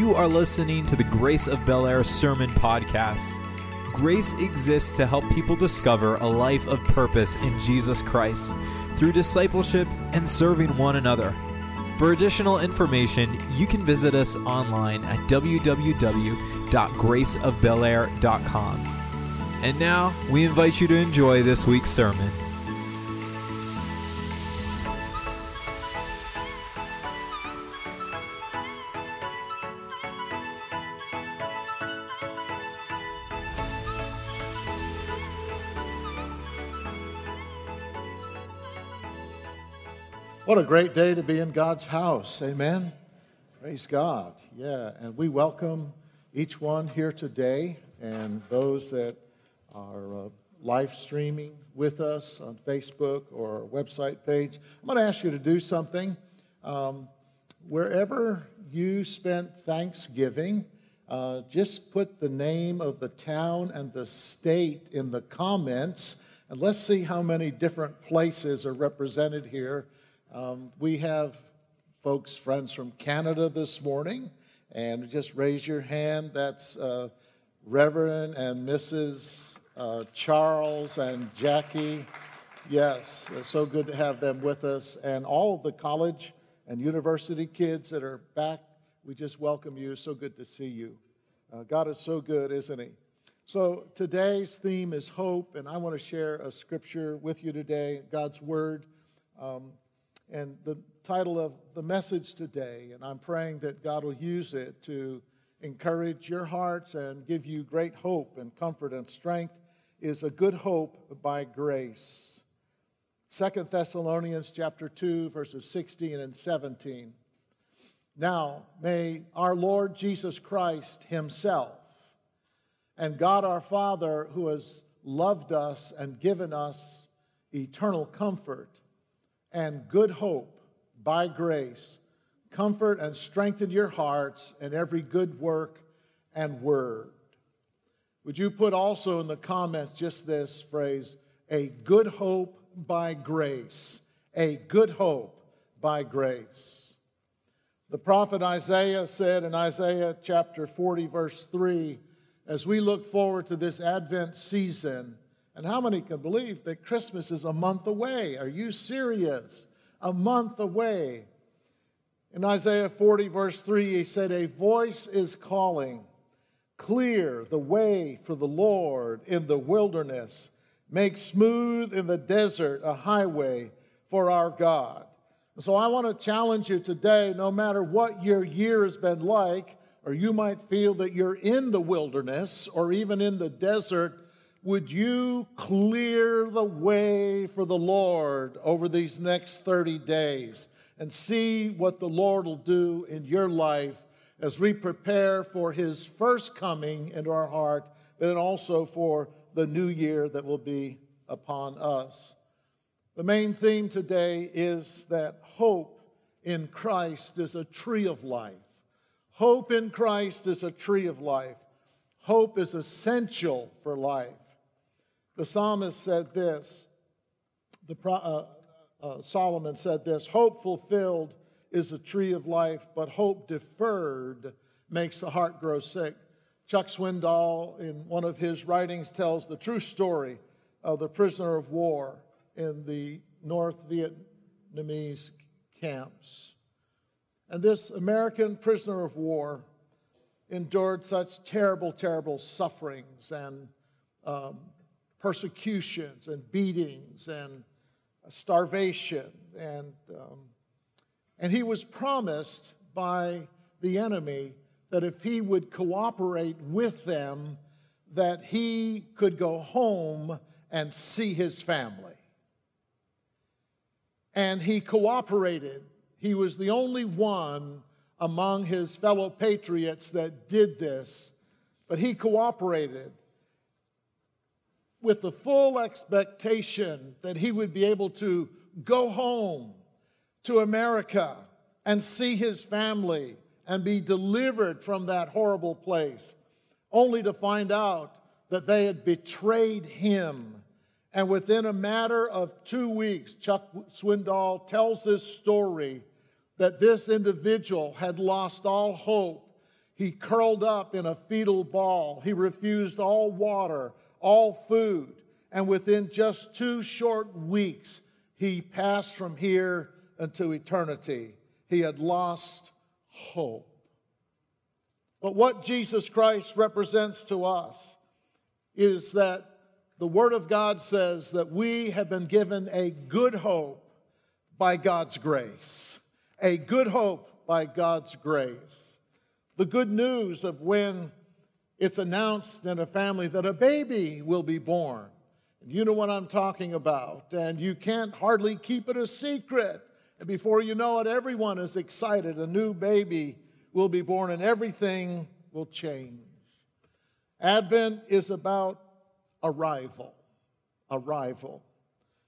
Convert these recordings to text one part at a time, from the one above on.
You are listening to the Grace of Bel Air Sermon Podcast. Grace exists to help people discover a life of purpose in Jesus Christ through discipleship and serving one another. For additional information, you can visit us online at www.graceofbelair.com. And now, we invite you to enjoy this week's sermon. What a great day to be in God's house. Amen. Praise God. Yeah, and we welcome each one here today and those that are uh, live streaming with us on Facebook or our website page. I'm going to ask you to do something. Um, wherever you spent Thanksgiving, uh, just put the name of the town and the state in the comments, and let's see how many different places are represented here um, we have folks, friends from Canada this morning, and just raise your hand. That's uh, Reverend and Mrs. Uh, Charles and Jackie. Yes, it's so good to have them with us. And all of the college and university kids that are back, we just welcome you. So good to see you. Uh, God is so good, isn't He? So today's theme is hope, and I want to share a scripture with you today, God's Word. Um, and the title of the message today, and I'm praying that God will use it to encourage your hearts and give you great hope and comfort and strength, is a good hope by grace. Second Thessalonians chapter 2 verses 16 and 17. Now, may our Lord Jesus Christ himself and God our Father who has loved us and given us eternal comfort and good hope by grace comfort and strengthen your hearts in every good work and word. Would you put also in the comments just this phrase, a good hope by grace? A good hope by grace. The prophet Isaiah said in Isaiah chapter 40, verse 3, as we look forward to this Advent season, and how many can believe that Christmas is a month away? Are you serious? A month away. In Isaiah 40, verse 3, he said, A voice is calling, Clear the way for the Lord in the wilderness, make smooth in the desert a highway for our God. So I want to challenge you today, no matter what your year has been like, or you might feel that you're in the wilderness or even in the desert would you clear the way for the Lord over these next 30 days and see what the Lord will do in your life as we prepare for his first coming into our heart, and also for the new year that will be upon us. The main theme today is that hope in Christ is a tree of life. Hope in Christ is a tree of life. Hope is essential for life. The psalmist said this, the, uh, uh, Solomon said this Hope fulfilled is a tree of life, but hope deferred makes the heart grow sick. Chuck Swindoll, in one of his writings, tells the true story of the prisoner of war in the North Vietnamese camps. And this American prisoner of war endured such terrible, terrible sufferings and um, persecutions and beatings and starvation. And, um, and he was promised by the enemy that if he would cooperate with them, that he could go home and see his family. And he cooperated. He was the only one among his fellow patriots that did this, but he cooperated with the full expectation that he would be able to go home to America and see his family and be delivered from that horrible place, only to find out that they had betrayed him. And within a matter of two weeks, Chuck Swindoll tells this story that this individual had lost all hope He curled up in a fetal ball. He refused all water, all food. And within just two short weeks, he passed from here into eternity. He had lost hope. But what Jesus Christ represents to us is that the Word of God says that we have been given a good hope by God's grace. A good hope by God's grace. The good news of when it's announced in a family that a baby will be born. You know what I'm talking about, and you can't hardly keep it a secret. And before you know it, everyone is excited. A new baby will be born, and everything will change. Advent is about arrival. Arrival.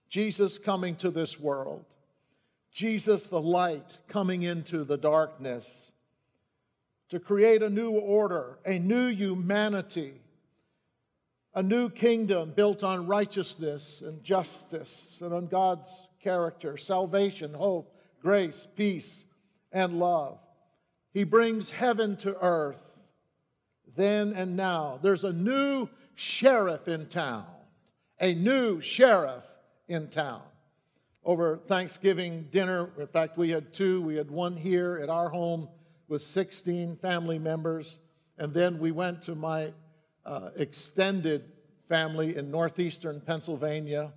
Jesus coming to this world. Jesus, the light, coming into the darkness to create a new order, a new humanity, a new kingdom built on righteousness and justice and on God's character, salvation, hope, grace, peace, and love. He brings heaven to earth then and now. There's a new sheriff in town, a new sheriff in town. Over Thanksgiving dinner, in fact, we had two. We had one here at our home with 16 family members, and then we went to my uh, extended family in northeastern Pennsylvania,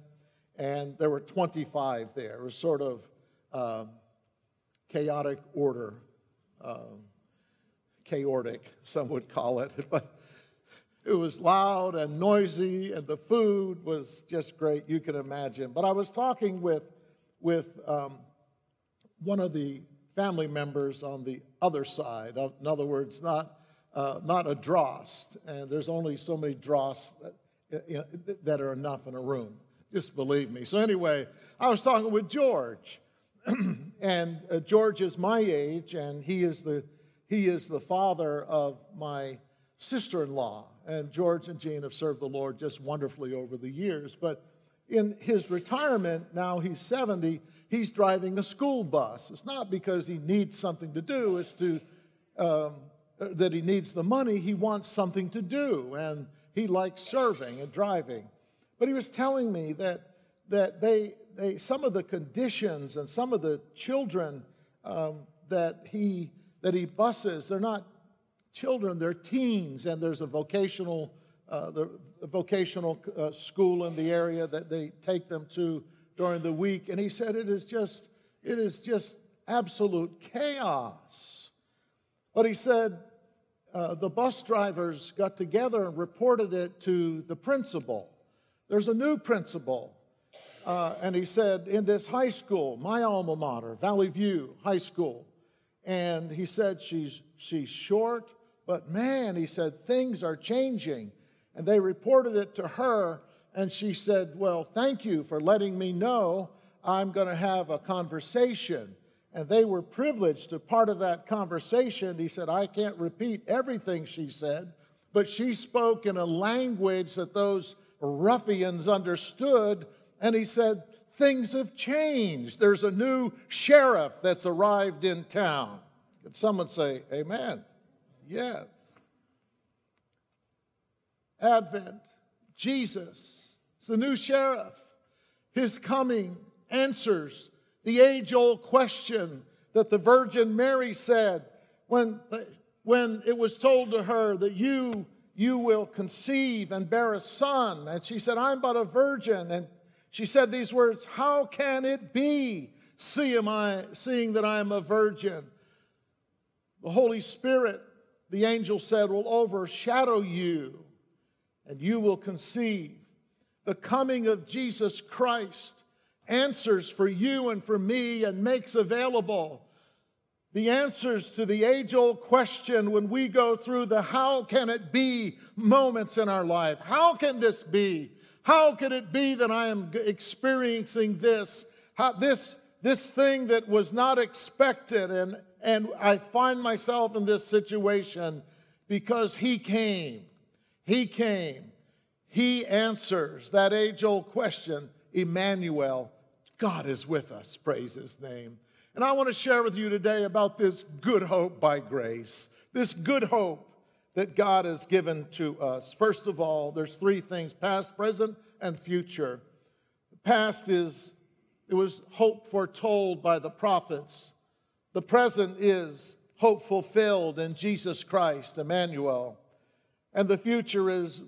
and there were 25 there. It was sort of uh, chaotic order. Um, chaotic, some would call it, but it was loud and noisy, and the food was just great, you can imagine. But I was talking with, with um, one of the family members on the other side, in other words, not, uh, not a dross. and there's only so many dross that, that are enough in a room. Just believe me. So, anyway, I was talking with George, and uh, George is my age, and he is the he is the father of my sister in law. And George and Jean have served the Lord just wonderfully over the years. But in his retirement, now he's 70, he's driving a school bus. It's not because he needs something to do, it's to, um, that he needs the money. He wants something to do, and he likes serving and driving. But he was telling me that, that they, they, some of the conditions and some of the children um, that he that he buses. They're not children, they're teens, and there's a vocational, uh, the, vocational uh, school in the area that they take them to during the week. And he said it is just, it is just absolute chaos. But he said uh, the bus drivers got together and reported it to the principal. There's a new principal. Uh, and he said, in this high school, my alma mater, Valley View High School, and he said she's she's short, but man, he said things are changing. And they reported it to her, and she said, "Well, thank you for letting me know. I'm going to have a conversation." And they were privileged to part of that conversation. He said, "I can't repeat everything she said, but she spoke in a language that those ruffians understood." And he said, things have changed. There's a new sheriff that's arrived in town. Can someone say, Amen? Yes. Advent, Jesus, it's the new sheriff. His coming answers the age old question that the Virgin Mary said when, when it was told to her that you, you will conceive and bear a son. And she said, I'm but a virgin. And she said these words, How can it be, seeing, I, seeing that I am a virgin? The Holy Spirit, the angel said, will overshadow you, and you will conceive. The coming of Jesus Christ answers for you and for me and makes available the answers to the age old question when we go through the how can it be moments in our life. How can this be? How could it be that I am experiencing this, how, this, this thing that was not expected, and, and I find myself in this situation because He came. He came. He answers that age old question Emmanuel, God is with us. Praise His name. And I want to share with you today about this good hope by grace this good hope that God has given to us. First of all, there's three things past, present, and future. The past is it was hope foretold by the prophets. The present is hope fulfilled in Jesus Christ, Emmanuel. And the future is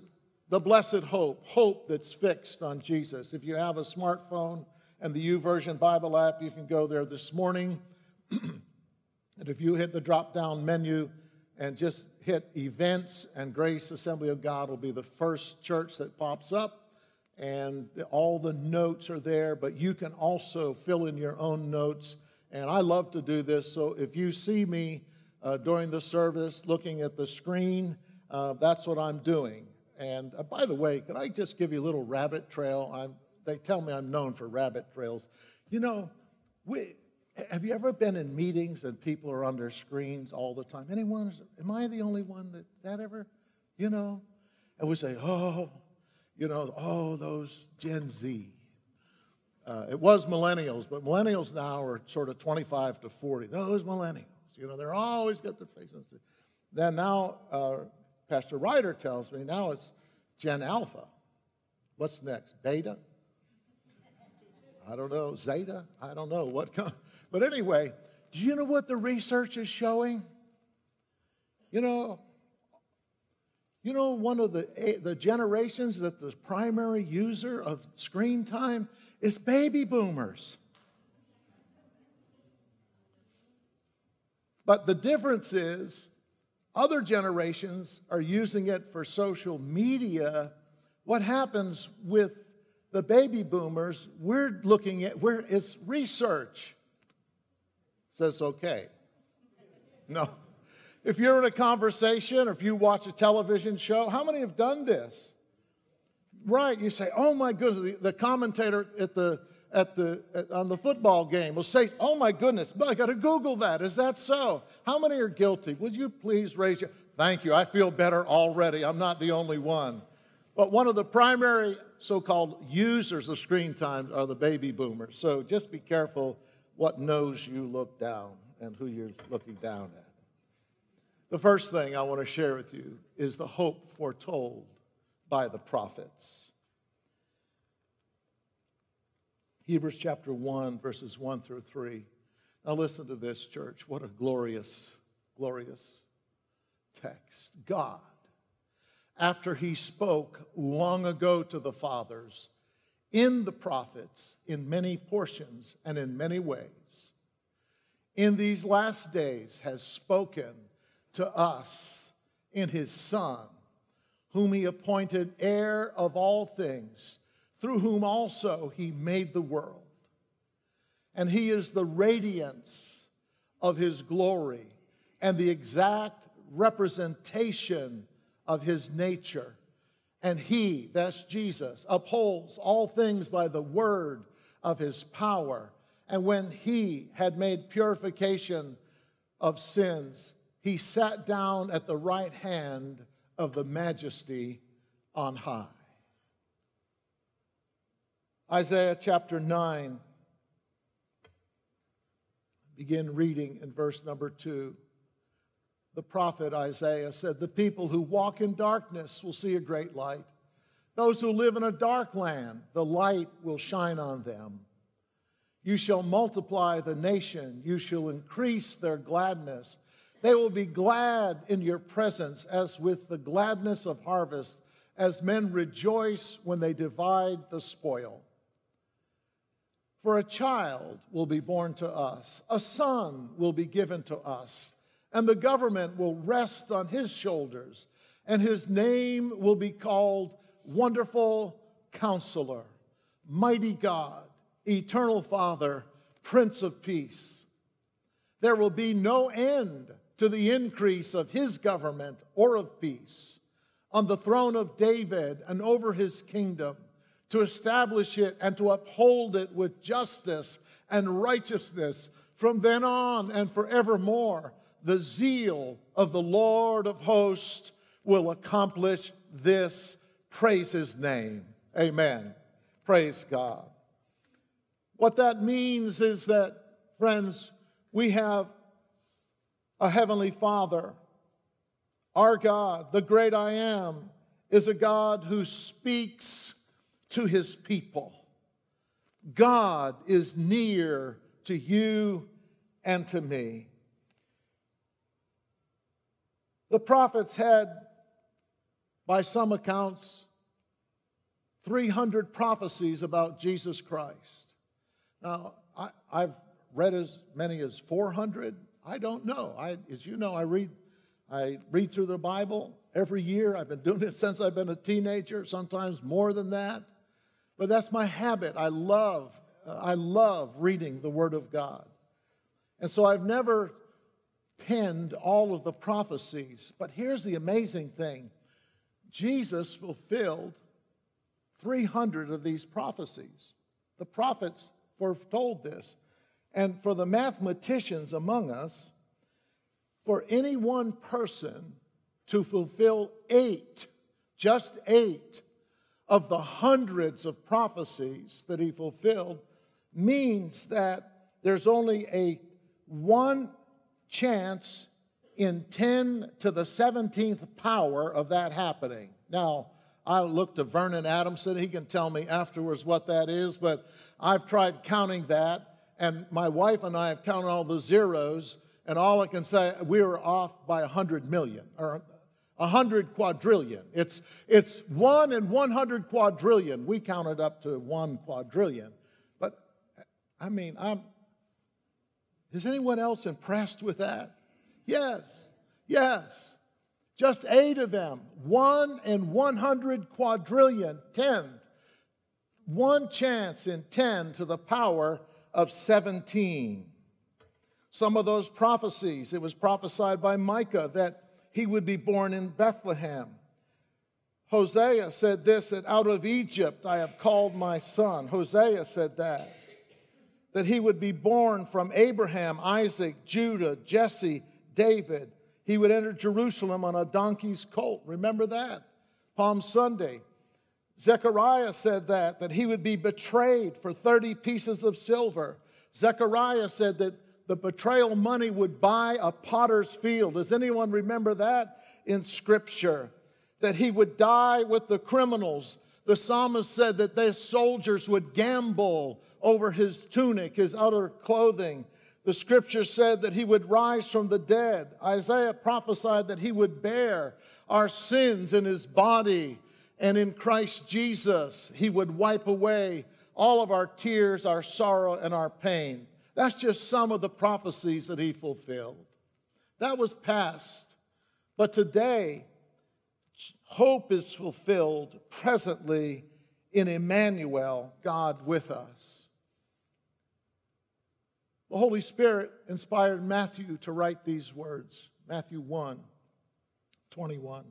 the blessed hope, hope that's fixed on Jesus. If you have a smartphone and the YouVersion Bible app, you can go there this morning. and if you hit the drop down menu and just hit events, and Grace Assembly of God will be the first church that pops up. And all the notes are there, but you can also fill in your own notes. And I love to do this. So if you see me uh, during the service looking at the screen, uh, that's what I'm doing. And uh, by the way, could I just give you a little rabbit trail? I'm, they tell me I'm known for rabbit trails. You know, we, have you ever been in meetings and people are on their screens all the time? Anyone? Am I the only one that that ever, you know? And we say, oh, you know, oh, those Gen Z. Uh, it was millennials, but millennials now are sort of 25 to 40. Those millennials, you know, they're always got their faces. Then now, uh, Pastor Ryder tells me now it's Gen Alpha. What's next? Beta? I don't know. Zeta? I don't know. What comes? But anyway, do you know what the research is showing? You know, you know one of the, eh, the generations that the primary user of screen time is baby boomers. But the difference is other generations are using it for social media. What happens with the baby boomers? We're looking at where it's research. Says okay. No. If you're in a conversation or if you watch a television show, how many have done this? Right, you say, "Oh my goodness!" The, the commentator at the at the at, on the football game will say, "Oh my goodness, I got to Google that. Is that so? How many are guilty? Would you please raise your? Thank you. I feel better already. I'm not the only one. But one of the primary so-called users of screen time are the baby boomers. So just be careful what nose you look down and who you're looking down at. The first thing I want to share with you is the hope foretold by the prophets. Hebrews chapter 1, verses 1 through 3. Now, listen to this, church. What a glorious, glorious text. God, after he spoke long ago to the fathers in the prophets in many portions and in many ways, in these last days has spoken to us in his Son, whom he appointed heir of all things through whom also he made the world. And he is the radiance of his glory and the exact representation of his nature. And he, that's Jesus, upholds all things by the word of his power. And when he had made purification of sins, he sat down at the right hand of the majesty on high. Isaiah chapter 9. Begin reading in verse number 2. The prophet Isaiah said, The people who walk in darkness will see a great light. Those who live in a dark land, the light will shine on them. You shall multiply the nation, you shall increase their gladness. They will be glad in your presence, as with the gladness of harvest, as men rejoice when they divide the spoil. For a child will be born to us, a son will be given to us, and the government will rest on his shoulders, and his name will be called Wonderful Counselor, Mighty God, Eternal Father, Prince of Peace. There will be no end to the increase of his government or of peace on the throne of David and over his kingdom to establish it and to uphold it with justice and righteousness from then on and forevermore. The zeal of the Lord of hosts will accomplish this. Praise his name. Amen. Praise God. What that means is that, friends, we have a heavenly Father Our God, the great I am, is a God who speaks to his people. God is near to you and to me. The prophets had, by some accounts, 300 prophecies about Jesus Christ. Now, I, have read as many as 400. I don't know. I, as you know, I read, I read through the Bible every year. I've been doing it since I've been a teenager, sometimes more than that. But that's my habit. I love, I love reading the Word of God. And so I've never penned all of the prophecies. But here's the amazing thing Jesus fulfilled 300 of these prophecies. The prophets foretold this. And for the mathematicians among us, for any one person to fulfill eight, just eight, of the hundreds of prophecies that he fulfilled means that there's only a one chance in 10 to the 17th power of that happening. Now, I looked to Vernon Adamson. He can tell me afterwards what that is, but I've tried counting that, and my wife and I have counted all the zeros, and all I can say, we were off by 100 million, or 100 quadrillion. It's, it's 1 and 100 quadrillion. We counted up to 1 quadrillion. But, I mean, I'm, is anyone else impressed with that? Yes, yes. Just eight of them, one and 100 quadrillion, 10. One chance in 10 to the power of 17. Some of those prophecies, it was prophesied by Micah that he would be born in Bethlehem. Hosea said this that out of Egypt I have called my son. Hosea said that that he would be born from Abraham, Isaac, Judah, Jesse, David. He would enter Jerusalem on a donkey's colt. Remember that? Palm Sunday. Zechariah said that, that he would be betrayed for 30 pieces of silver. Zechariah said that the betrayal money would buy a potter's field. Does anyone remember that in Scripture? That he would die with the criminals. The psalmist said that their soldiers would gamble over his tunic, his outer clothing. The scripture said that he would rise from the dead. Isaiah prophesied that he would bear our sins in his body, and in Christ Jesus, he would wipe away all of our tears, our sorrow, and our pain. That's just some of the prophecies that he fulfilled. That was past. But today, hope is fulfilled presently in Emmanuel, God with us. The Holy Spirit inspired Matthew to write these words Matthew 1 21,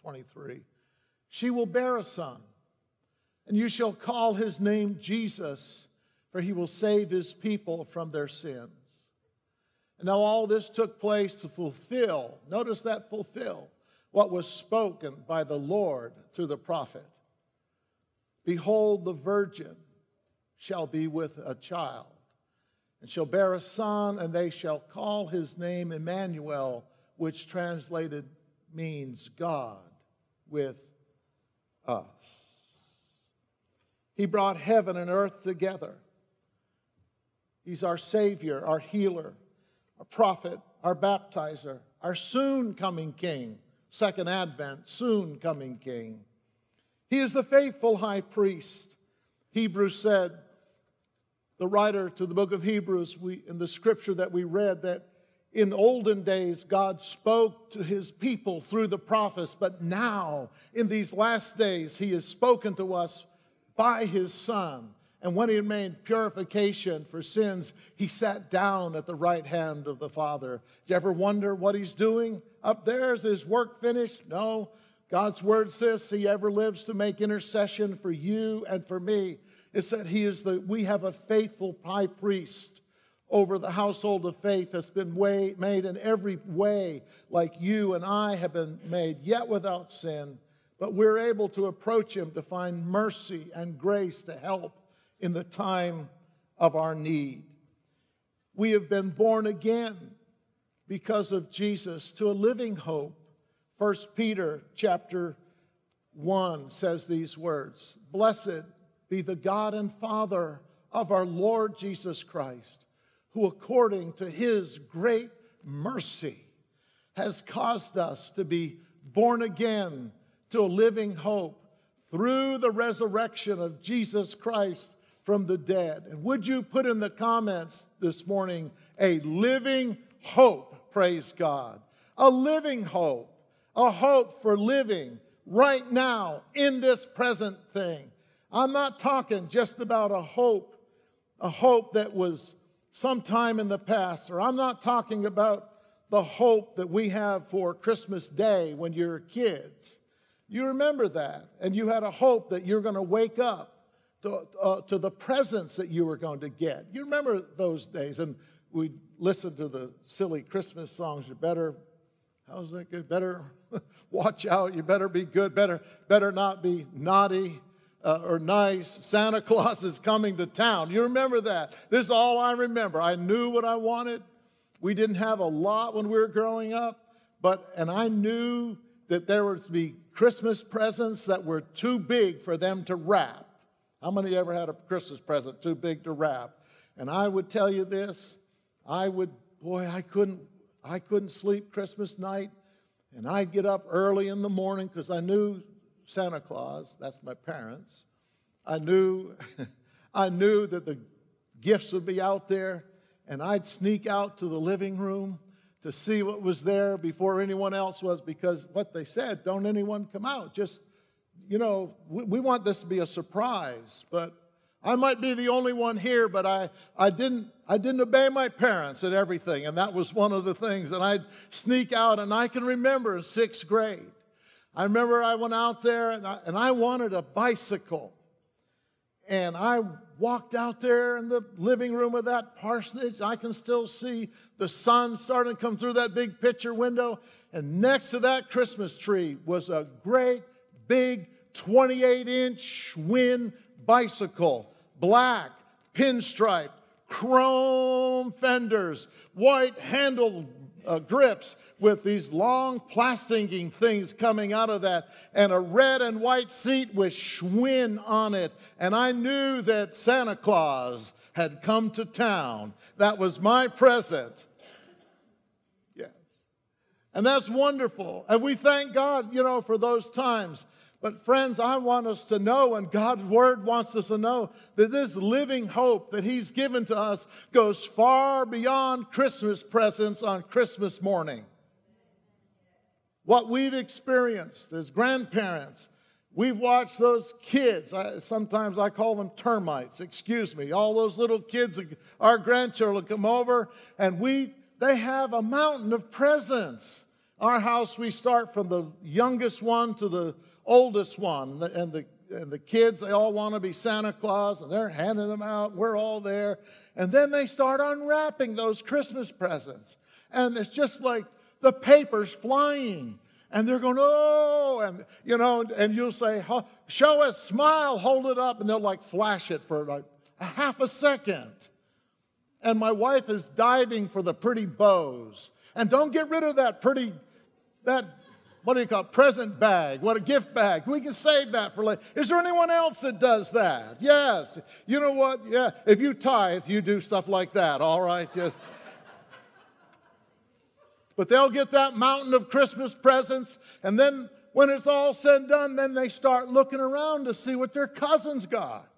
23. She will bear a son, and you shall call his name Jesus, for he will save his people from their sins. And now all this took place to fulfill, notice that fulfill, what was spoken by the Lord through the prophet. Behold, the virgin shall be with a child and shall bear a son, and they shall call his name Emmanuel, which translated means God with us. He brought heaven and earth together. He's our Savior, our healer, our prophet, our baptizer, our soon coming King. Second Advent, soon coming King. He is the faithful high priest. Hebrews said, the writer to the book of Hebrews, we, in the scripture that we read, that in olden days God spoke to his people through the prophets, but now, in these last days, he has spoken to us by his Son. And when he had made purification for sins, he sat down at the right hand of the Father. Do you ever wonder what he's doing up there? Is his work finished? No. God's word says he ever lives to make intercession for you and for me. It said he is the, we have a faithful high priest over the household of faith that's been way, made in every way like you and I have been made, yet without sin. But we're able to approach him to find mercy and grace to help in the time of our need. We have been born again because of Jesus to a living hope First Peter chapter 1 says these words Blessed be the God and Father of our Lord Jesus Christ, who according to his great mercy has caused us to be born again to a living hope through the resurrection of Jesus Christ from the dead. And would you put in the comments this morning a living hope? Praise God. A living hope. A hope for living right now in this present thing. I'm not talking just about a hope, a hope that was sometime in the past, or I'm not talking about the hope that we have for Christmas Day when you're kids. You remember that, and you had a hope that you're going to wake up to, uh, to the presents that you were going to get. You remember those days, and we listened to the silly Christmas songs. You better, how's that good? Better watch out. You better be good. Better, better not be naughty. Uh, or nice, Santa Claus is coming to town. You remember that? This is all I remember. I knew what I wanted. We didn't have a lot when we were growing up, but, and I knew that there would be Christmas presents that were too big for them to wrap. How many ever had a Christmas present too big to wrap? And I would tell you this, I would, boy, I couldn't, I couldn't sleep Christmas night, and I'd get up early in the morning because I knew Santa Claus, that's my parents. I knew, I knew that the gifts would be out there, and I'd sneak out to the living room to see what was there before anyone else was because what they said, don't anyone come out. Just, you know, we, we want this to be a surprise, but I might be the only one here, but I, I, didn't, I didn't obey my parents at everything, and that was one of the things. And I'd sneak out, and I can remember sixth grade. I remember I went out there and I, and I wanted a bicycle. And I walked out there in the living room of that parsonage. I can still see the sun starting to come through that big picture window. And next to that Christmas tree was a great big 28 inch Schwinn bicycle, black, pinstripe, chrome fenders, white handle uh, grips with these long plasticing things coming out of that, and a red and white seat with Schwinn on it. And I knew that Santa Claus had come to town. That was my present. Yes. And that's wonderful. And we thank God, you know, for those times. But, friends, I want us to know, and God's Word wants us to know, that this living hope that He's given to us goes far beyond Christmas presents on Christmas morning. What we've experienced as grandparents, we've watched those kids. I, sometimes I call them termites, excuse me. All those little kids, our grandchildren come over, and we, they have a mountain of presents. Our house, we start from the youngest one to the oldest one, and the, and the kids, they all want to be Santa Claus, and they're handing them out. We're all there. And then they start unwrapping those Christmas presents. And it's just like the paper's flying. And they're going, oh, and you know, and you'll say, show us, smile, hold it up, and they'll like flash it for like a half a second. And my wife is diving for the pretty bows. And don't get rid of that pretty, that what do you call it? Present bag. What a gift bag. We can save that for later. Is there anyone else that does that? Yes. You know what? Yeah. If you tithe, you do stuff like that. All right. Just. but they'll get that mountain of Christmas presents, and then when it's all said and done, then they start looking around to see what their cousins got.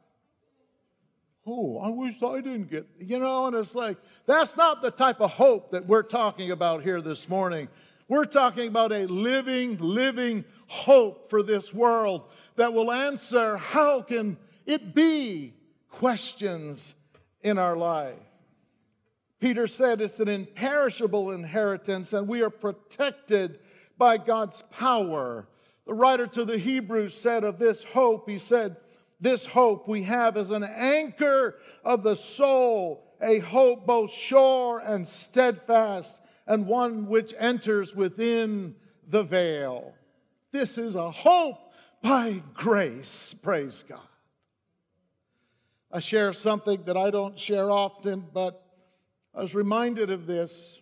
Oh, I wish I didn't get, you know, and it's like, that's not the type of hope that we're talking about here this morning. We're talking about a living, living hope for this world that will answer how can it be questions in our life. Peter said it's an imperishable inheritance and we are protected by God's power. The writer to the Hebrews said of this hope, he said, This hope we have is an anchor of the soul, a hope both sure and steadfast and one which enters within the veil. This is a hope by grace, praise God. I share something that I don't share often, but I was reminded of this.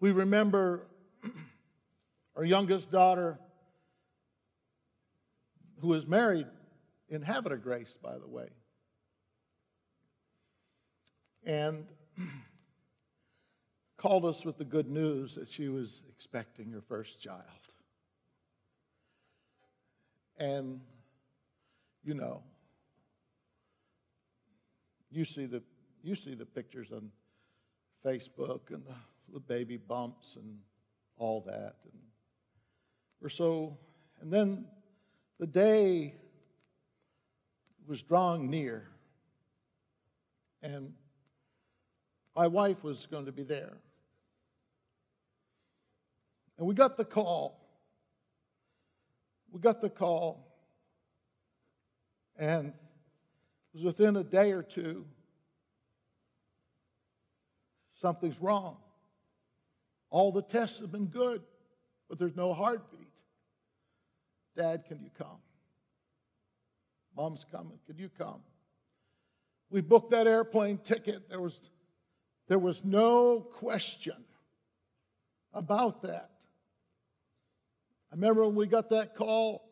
We remember our youngest daughter, who is married in Habit of Grace, by the way. And called us with the good news that she was expecting her first child. And, you know, you see the, you see the pictures on Facebook and the, the baby bumps and all that. And we're so, and then the day was drawing near, and my wife was going to be there. And we got the call. We got the call. And it was within a day or two, something's wrong. All the tests have been good, but there's no heartbeat. Dad, can you come? Mom's coming. Can you come? We booked that airplane ticket. There was, there was no question about that. I remember when we got that call,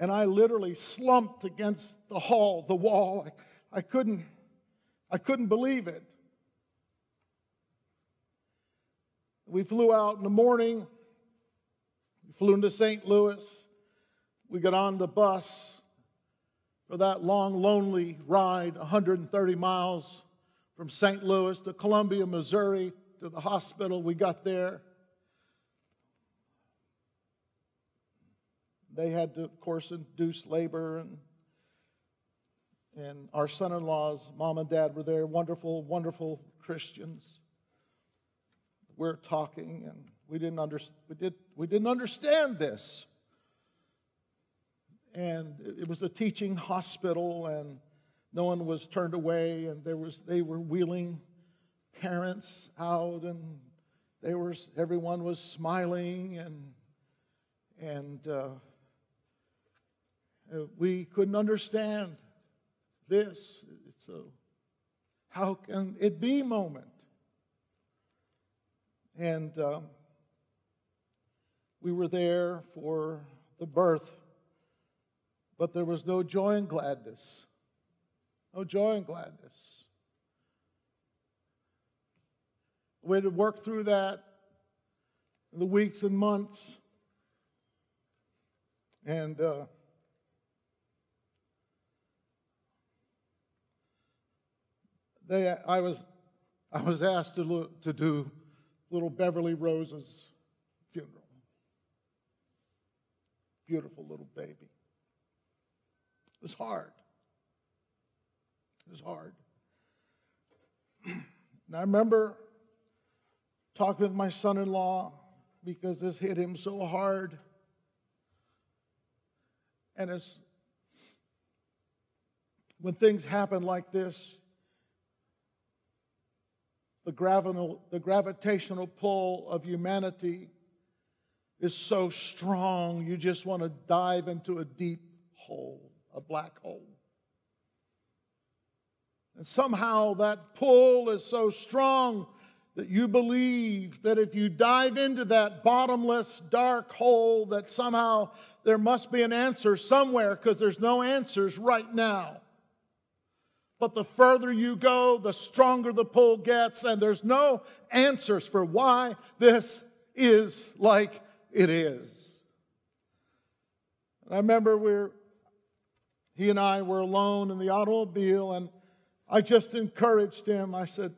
and I literally slumped against the hall, the wall. I, I couldn't, I couldn't believe it. We flew out in the morning. We flew into St. Louis. We got on the bus for that long, lonely ride, 130 miles from St. Louis to Columbia, Missouri, to the hospital. We got there. They had to, of course, induce labor, and, and our son in law's mom and dad were there, wonderful, wonderful Christians. We're talking, and we didn't, under, we, did, we didn't understand this. And it was a teaching hospital, and no one was turned away, and there was, they were wheeling parents out, and they were, everyone was smiling, and, and uh, uh, we couldn't understand this. It's a how can it be moment. And um, we were there for the birth, but there was no joy and gladness. No joy and gladness. We had to work through that the weeks and months. And uh, they, I, was, I was asked to, look, to do little Beverly Rose's funeral. Beautiful little baby. It was hard. Was hard. and I remember talking with my son in law because this hit him so hard. And it's when things happen like this, the, the gravitational pull of humanity is so strong, you just want to dive into a deep hole, a black hole. And somehow that pull is so strong that you believe that if you dive into that bottomless, dark hole, that somehow there must be an answer somewhere because there's no answers right now. But the further you go, the stronger the pull gets, and there's no answers for why this is like it is. And I remember we're, he and I were alone in the automobile, and I just encouraged him. I said,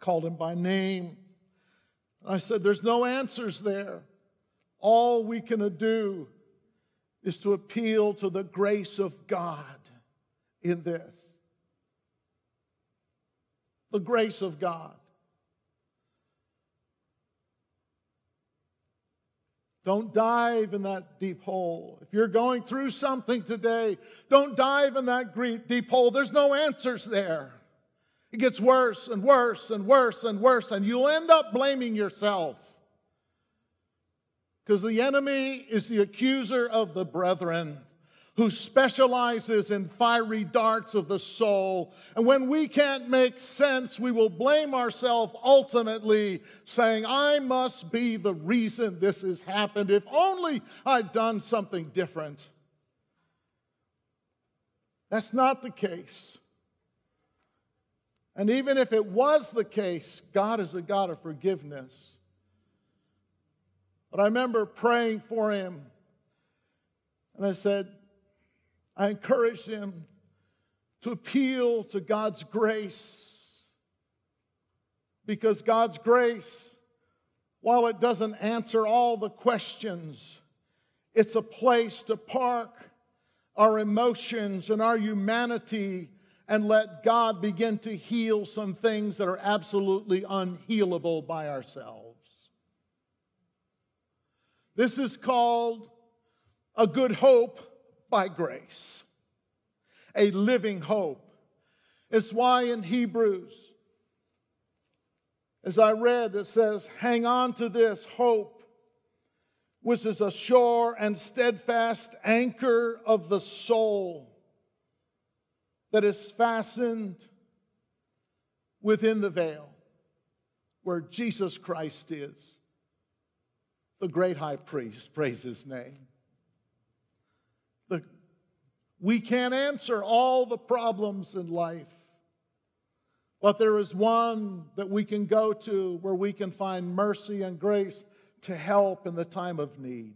called him by name. I said, There's no answers there. All we can do is to appeal to the grace of God in this the grace of God. Don't dive in that deep hole. If you're going through something today, don't dive in that deep hole. There's no answers there. It gets worse and worse and worse and worse, and you'll end up blaming yourself. Because the enemy is the accuser of the brethren. Who specializes in fiery darts of the soul. And when we can't make sense, we will blame ourselves ultimately, saying, I must be the reason this has happened. If only I'd done something different. That's not the case. And even if it was the case, God is a God of forgiveness. But I remember praying for him, and I said, I encourage them to appeal to God's grace. Because God's grace, while it doesn't answer all the questions, it's a place to park our emotions and our humanity and let God begin to heal some things that are absolutely unhealable by ourselves. This is called a good hope by grace, a living hope. It's why in Hebrews, as I read, it says, Hang on to this hope, which is a sure and steadfast anchor of the soul that is fastened within the veil where Jesus Christ is, the great high priest. Praise his name. We can't answer all the problems in life, but there is one that we can go to where we can find mercy and grace to help in the time of need.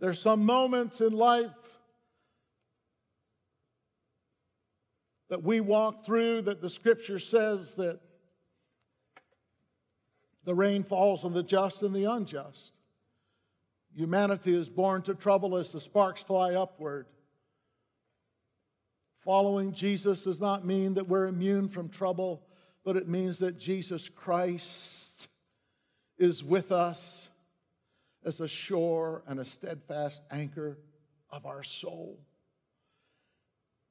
There's some moments in life that we walk through that the scripture says that the rain falls on the just and the unjust. Humanity is born to trouble as the sparks fly upward. Following Jesus does not mean that we're immune from trouble, but it means that Jesus Christ is with us as a sure and a steadfast anchor of our soul.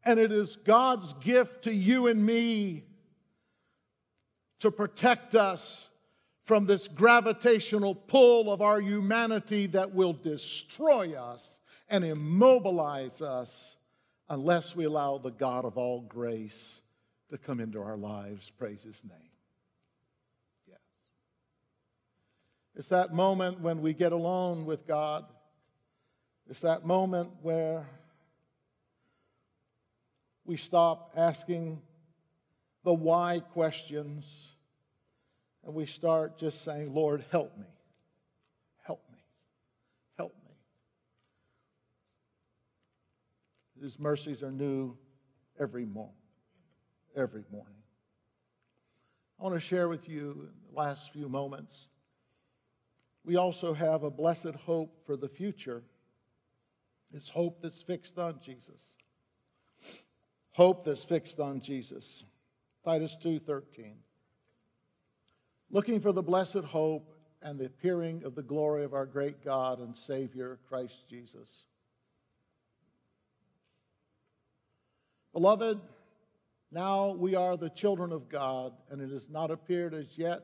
And it is God's gift to you and me to protect us from this gravitational pull of our humanity that will destroy us and immobilize us unless we allow the God of all grace to come into our lives. Praise his name. Yes. It's that moment when we get alone with God. It's that moment where we stop asking the why questions and we start just saying, Lord, help me. Help me. Help me. His mercies are new every morning. Every morning. I want to share with you in the last few moments. We also have a blessed hope for the future. It's hope that's fixed on Jesus. Hope that's fixed on Jesus. Titus 2:13 looking for the blessed hope and the appearing of the glory of our great God and Savior, Christ Jesus. Beloved, now we are the children of God, and it has not appeared as yet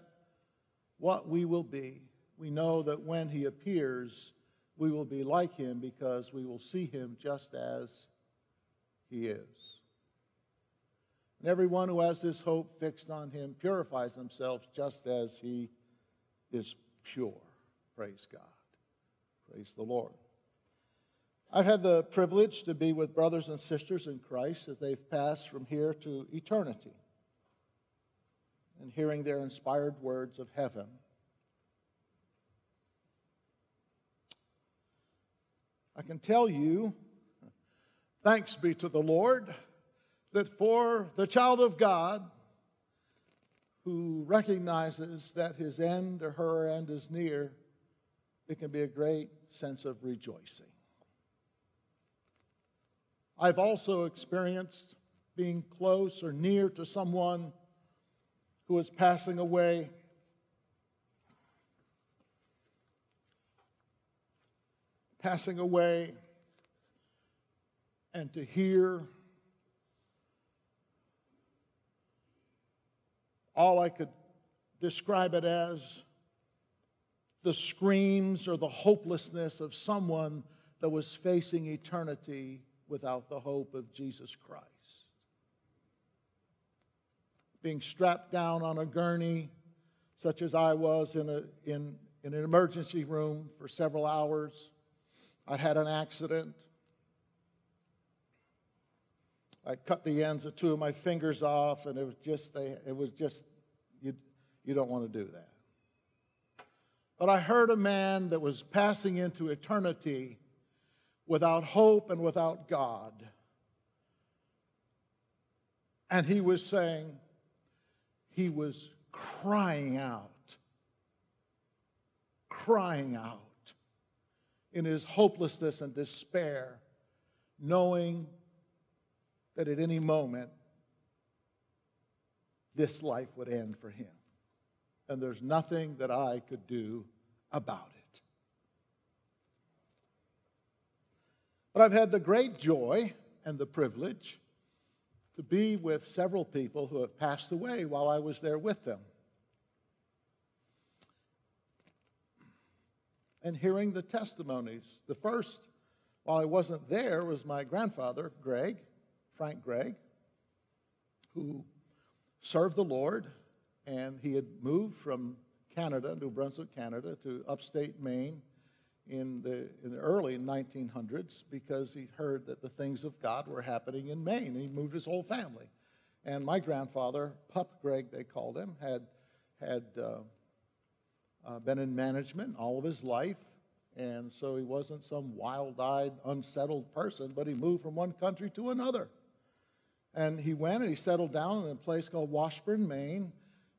what we will be. We know that when He appears, we will be like Him because we will see Him just as He is. And everyone who has this hope fixed on him purifies himself just as he is pure. Praise God. Praise the Lord. I've had the privilege to be with brothers and sisters in Christ as they've passed from here to eternity and hearing their inspired words of heaven. I can tell you, thanks be to the Lord that for the child of God who recognizes that his end or her end is near, it can be a great sense of rejoicing. I've also experienced being close or near to someone who is passing away. Passing away, and to hear all I could describe it as the screams or the hopelessness of someone that was facing eternity without the hope of Jesus Christ. Being strapped down on a gurney, such as I was in, a, in, in an emergency room for several hours. I'd had an accident. I cut the ends of two of my fingers off, and it was just, they, it was just, you, you don't want to do that. But I heard a man that was passing into eternity without hope and without God. And he was saying, he was crying out, crying out in his hopelessness and despair, knowing that at any moment this life would end for him. And there's nothing that I could do about it. But I've had the great joy and the privilege to be with several people who have passed away while I was there with them. And hearing the testimonies. The first, while I wasn't there, was my grandfather, Gregg, Frank Gregg, who served the Lord, and he had moved from Canada, New Brunswick, Canada, to upstate Maine in the, in the early 1900s because he heard that the things of God were happening in Maine. He moved his whole family. And my grandfather, Pup Gregg, they called him, had, had uh, uh, been in management all of his life. And so he wasn't some wild eyed, unsettled person, but he moved from one country to another. And he went and he settled down in a place called Washburn, Maine.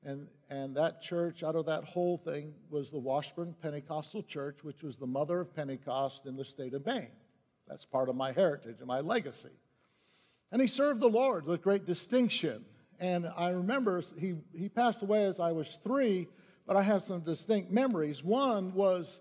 And, and that church, out of that whole thing, was the Washburn Pentecostal Church, which was the mother of Pentecost in the state of Maine. That's part of my heritage and my legacy. And he served the Lord with great distinction. And I remember he, he passed away as I was three, but I have some distinct memories. One was,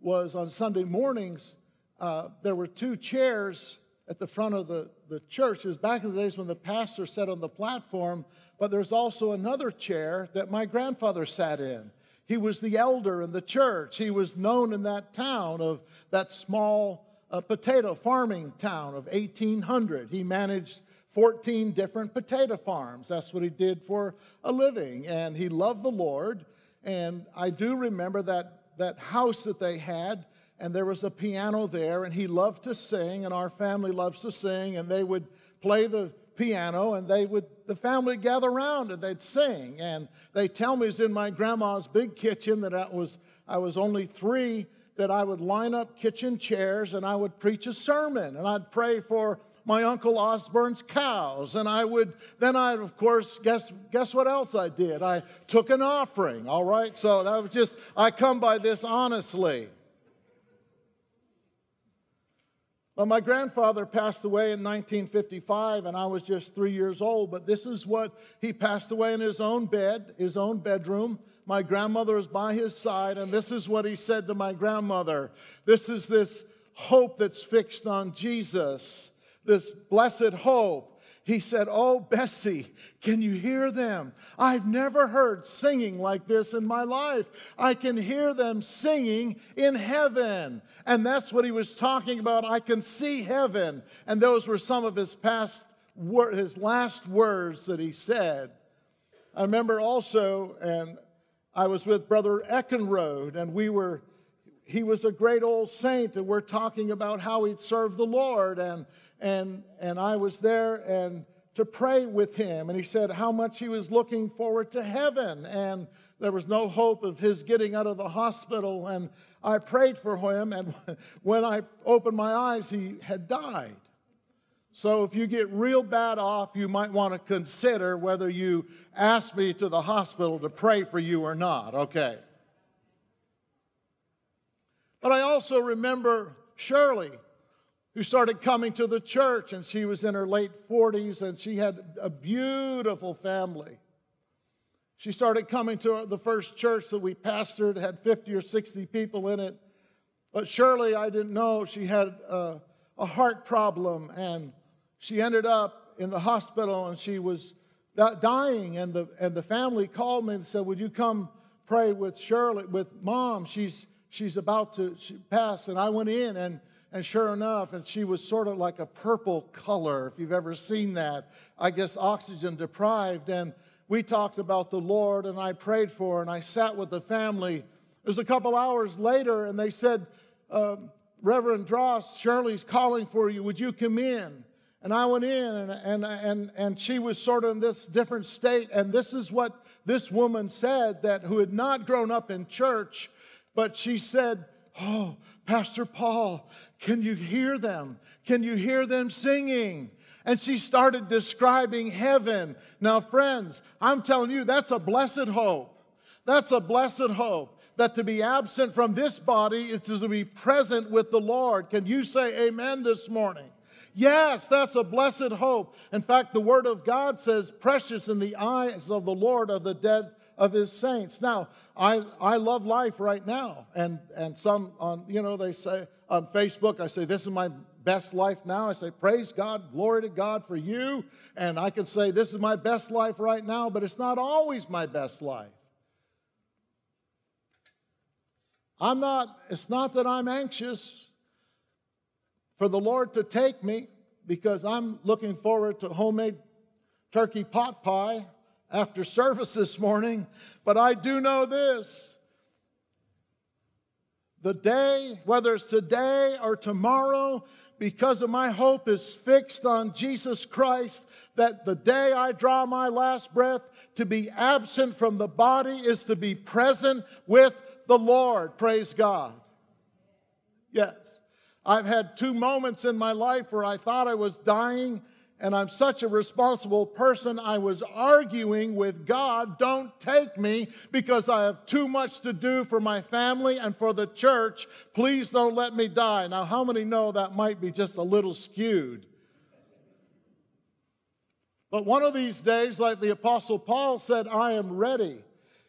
was on Sunday mornings, uh, there were two chairs at the front of the, the church. It was back in the days when the pastor sat on the platform, but there's also another chair that my grandfather sat in. He was the elder in the church. He was known in that town of that small uh, potato farming town of 1800. He managed 14 different potato farms. That's what he did for a living. And he loved the Lord. And I do remember that, that house that they had and there was a piano there, and he loved to sing, and our family loves to sing, and they would play the piano, and they would the family gather around and they'd sing. And they tell me it's in my grandma's big kitchen that I was I was only three that I would line up kitchen chairs and I would preach a sermon, and I'd pray for my uncle Osborne's cows. And I would, then I, of course, guess, guess what else I did? I took an offering, all right? So that was just, I come by this honestly. Well, my grandfather passed away in 1955, and I was just three years old. But this is what he passed away in his own bed, his own bedroom. My grandmother was by his side, and this is what he said to my grandmother. This is this hope that's fixed on Jesus, this blessed hope. He said, Oh, Bessie, can you hear them? I've never heard singing like this in my life. I can hear them singing in heaven. And that's what he was talking about. I can see heaven. And those were some of his past, his last words that he said. I remember also, and I was with Brother Eckenrode, and we were, he was a great old saint, and we're talking about how he'd served the Lord. And and, and I was there and to pray with him. And he said how much he was looking forward to heaven. And there was no hope of his getting out of the hospital. And I prayed for him. And when I opened my eyes, he had died. So if you get real bad off, you might want to consider whether you ask me to the hospital to pray for you or not. Okay. But I also remember Shirley who started coming to the church, and she was in her late 40s, and she had a beautiful family. She started coming to the first church that we pastored, had 50 or 60 people in it. But Shirley, I didn't know she had a, a heart problem, and she ended up in the hospital, and she was dying. And the, and the family called me and said, Would you come pray with Shirley, with mom. She's, she's about to pass. And I went in, and, and sure enough, and she was sort of like a purple color, if you've ever seen that. I guess oxygen deprived. And we talked about the Lord, and I prayed for her, and I sat with the family. It was a couple hours later, and they said, uh, Reverend Dross, Shirley's calling for you. Would you come in? And I went in, and, and, and, and she was sort of in this different state. And this is what this woman said that who had not grown up in church, but she said, Oh, Pastor Paul, can you hear them? Can you hear them singing? And she started describing heaven. Now, friends, I'm telling you, that's a blessed hope. That's a blessed hope that to be absent from this body is to be present with the Lord. Can you say amen this morning? Yes, that's a blessed hope. In fact, the Word of God says, precious in the eyes of the Lord are the dead of his saints. Now, I, I love life right now. And, and some on, you know, they say on Facebook, I say, this is my best life now. I say, praise God, glory to God for you. And I can say, this is my best life right now, but it's not always my best life. I'm not, it's not that I'm anxious for the Lord to take me because I'm looking forward to homemade turkey pot pie after service this morning, but I do know this. The day, whether it's today or tomorrow, because of my hope is fixed on Jesus Christ, that the day I draw my last breath, to be absent from the body is to be present with the Lord. Praise God. Yes. I've had two moments in my life where I thought I was dying, and I'm such a responsible person. I was arguing with God, don't take me because I have too much to do for my family and for the church. Please don't let me die. Now, how many know that might be just a little skewed? But one of these days, like the Apostle Paul said, I am ready.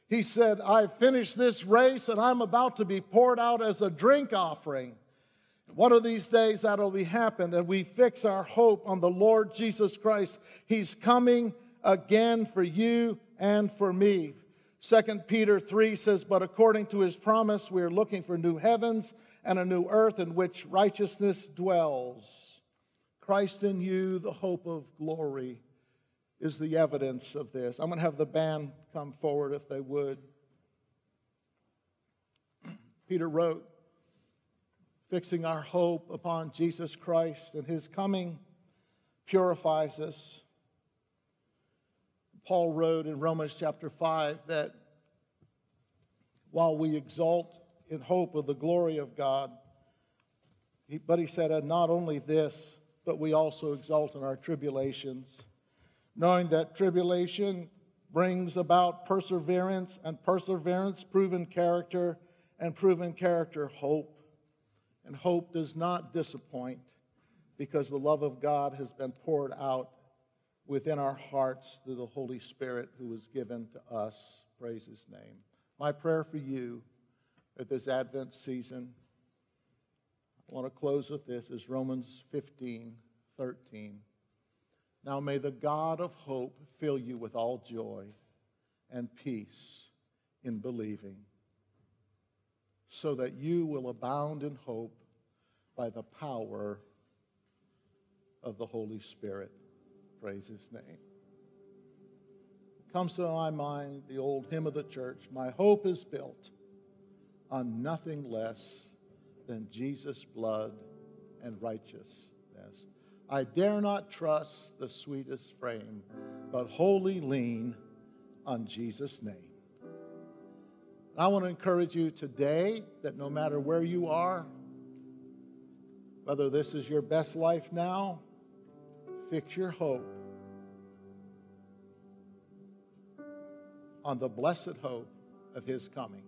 He said, I've finished this race and I'm about to be poured out as a drink offering. One of these days that'll be happened, and we fix our hope on the Lord Jesus Christ. He's coming again for you and for me. 2 Peter 3 says, But according to his promise, we are looking for new heavens and a new earth in which righteousness dwells. Christ in you, the hope of glory is the evidence of this. I'm going to have the band come forward if they would. Peter wrote, fixing our hope upon Jesus Christ and his coming purifies us. Paul wrote in Romans chapter 5 that while we exult in hope of the glory of God, but he said, and not only this, but we also exult in our tribulations knowing that tribulation brings about perseverance, and perseverance, proven character, and proven character, hope. And hope does not disappoint because the love of God has been poured out within our hearts through the Holy Spirit who was given to us. Praise his name. My prayer for you at this Advent season, I want to close with this, is Romans 15 13. Now may the God of hope fill you with all joy and peace in believing, so that you will abound in hope by the power of the Holy Spirit. Praise his name. It comes to my mind the old hymn of the church My hope is built on nothing less than Jesus' blood and righteousness. I dare not trust the sweetest frame, but wholly lean on Jesus' name. I want to encourage you today that no matter where you are, whether this is your best life now, fix your hope on the blessed hope of His coming.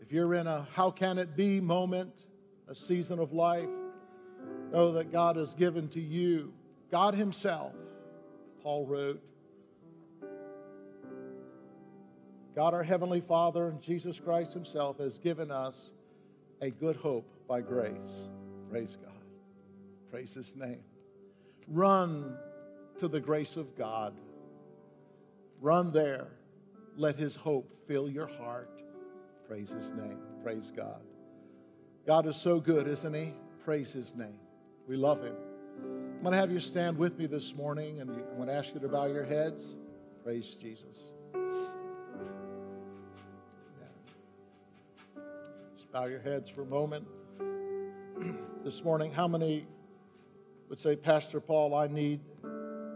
If you're in a how can it be moment, a season of life, know that God has given to you, God Himself, Paul wrote. God, our Heavenly Father, and Jesus Christ Himself has given us a good hope by grace. Praise God. Praise His name. Run to the grace of God. Run there let his hope fill your heart. Praise his name. Praise God. God is so good, isn't he? Praise his name. We love him. I'm going to have you stand with me this morning, and I'm going to ask you to bow your heads. Praise Jesus. Bow your heads for a moment. this morning, how many would say, Pastor Paul, I need,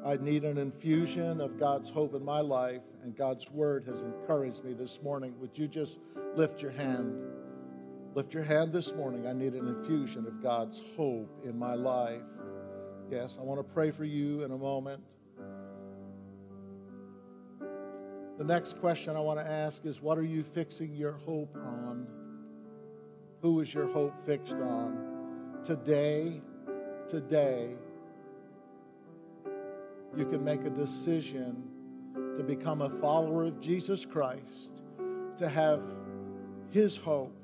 I need an infusion of God's hope in my life, and God's word has encouraged me this morning. Would you just lift your hand? Lift your hand this morning. I need an infusion of God's hope in my life. Yes, I want to pray for you in a moment. The next question I want to ask is what are you fixing your hope on? Who is your hope fixed on? Today, today, you can make a decision to become a follower of Jesus Christ, to have His hope,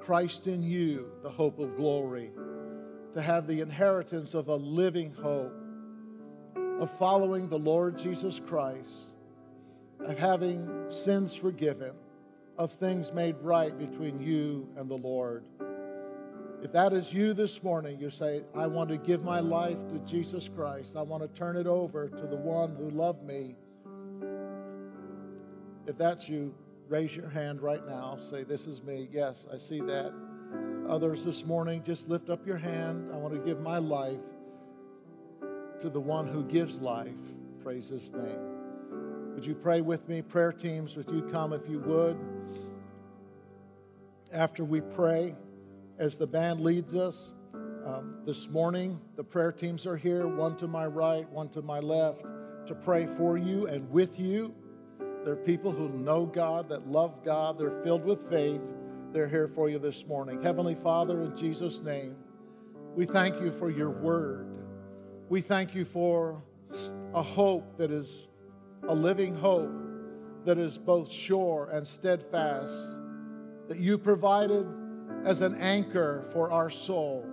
Christ in you, the hope of glory, to have the inheritance of a living hope, of following the Lord Jesus Christ, of having sins forgiven, of things made right between you and the Lord. If that is you this morning, you say, I want to give my life to Jesus Christ. I want to turn it over to the one who loved me. If that's you, raise your hand right now. Say, This is me. Yes, I see that. Others this morning, just lift up your hand. I want to give my life to the one who gives life. Praise his name. Would you pray with me? Prayer teams, would you come if you would? After we pray, as the band leads us um, this morning. The prayer teams are here, one to my right, one to my left, to pray for you and with you. There are people who know God, that love God, they're filled with faith. They're here for you this morning. Heavenly Father, in Jesus' name, we thank you for your word. We thank you for a hope that is a living hope that is both sure and steadfast, that you provided as an anchor for our soul.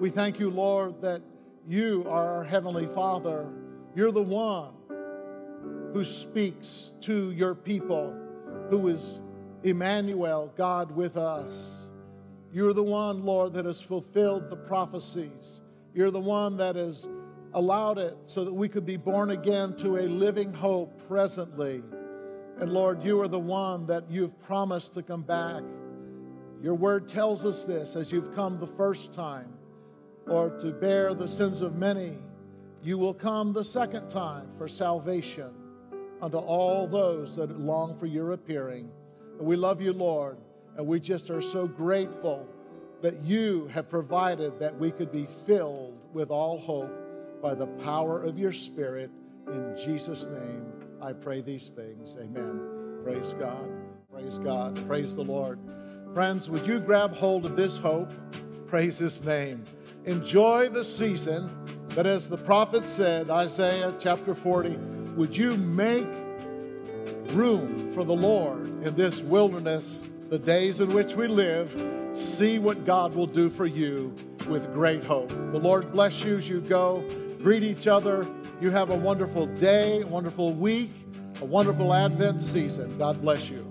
We thank you, Lord, that you are our Heavenly Father. You're the one who speaks to your people, who is Emmanuel, God with us. You're the one, Lord, that has fulfilled the prophecies. You're the one that has allowed it so that we could be born again to a living hope presently. And Lord, you are the one that you've promised to come back your word tells us this as you've come the first time, Lord, to bear the sins of many. You will come the second time for salvation unto all those that long for your appearing. And we love you, Lord, and we just are so grateful that you have provided that we could be filled with all hope by the power of your Spirit. In Jesus' name, I pray these things. Amen. Praise God. Praise God. Praise the Lord. Friends, would you grab hold of this hope? Praise his name. Enjoy the season, but as the prophet said, Isaiah chapter 40, would you make room for the Lord in this wilderness, the days in which we live? See what God will do for you with great hope. The Lord bless you as you go. Greet each other. You have a wonderful day, wonderful week, a wonderful Advent season. God bless you.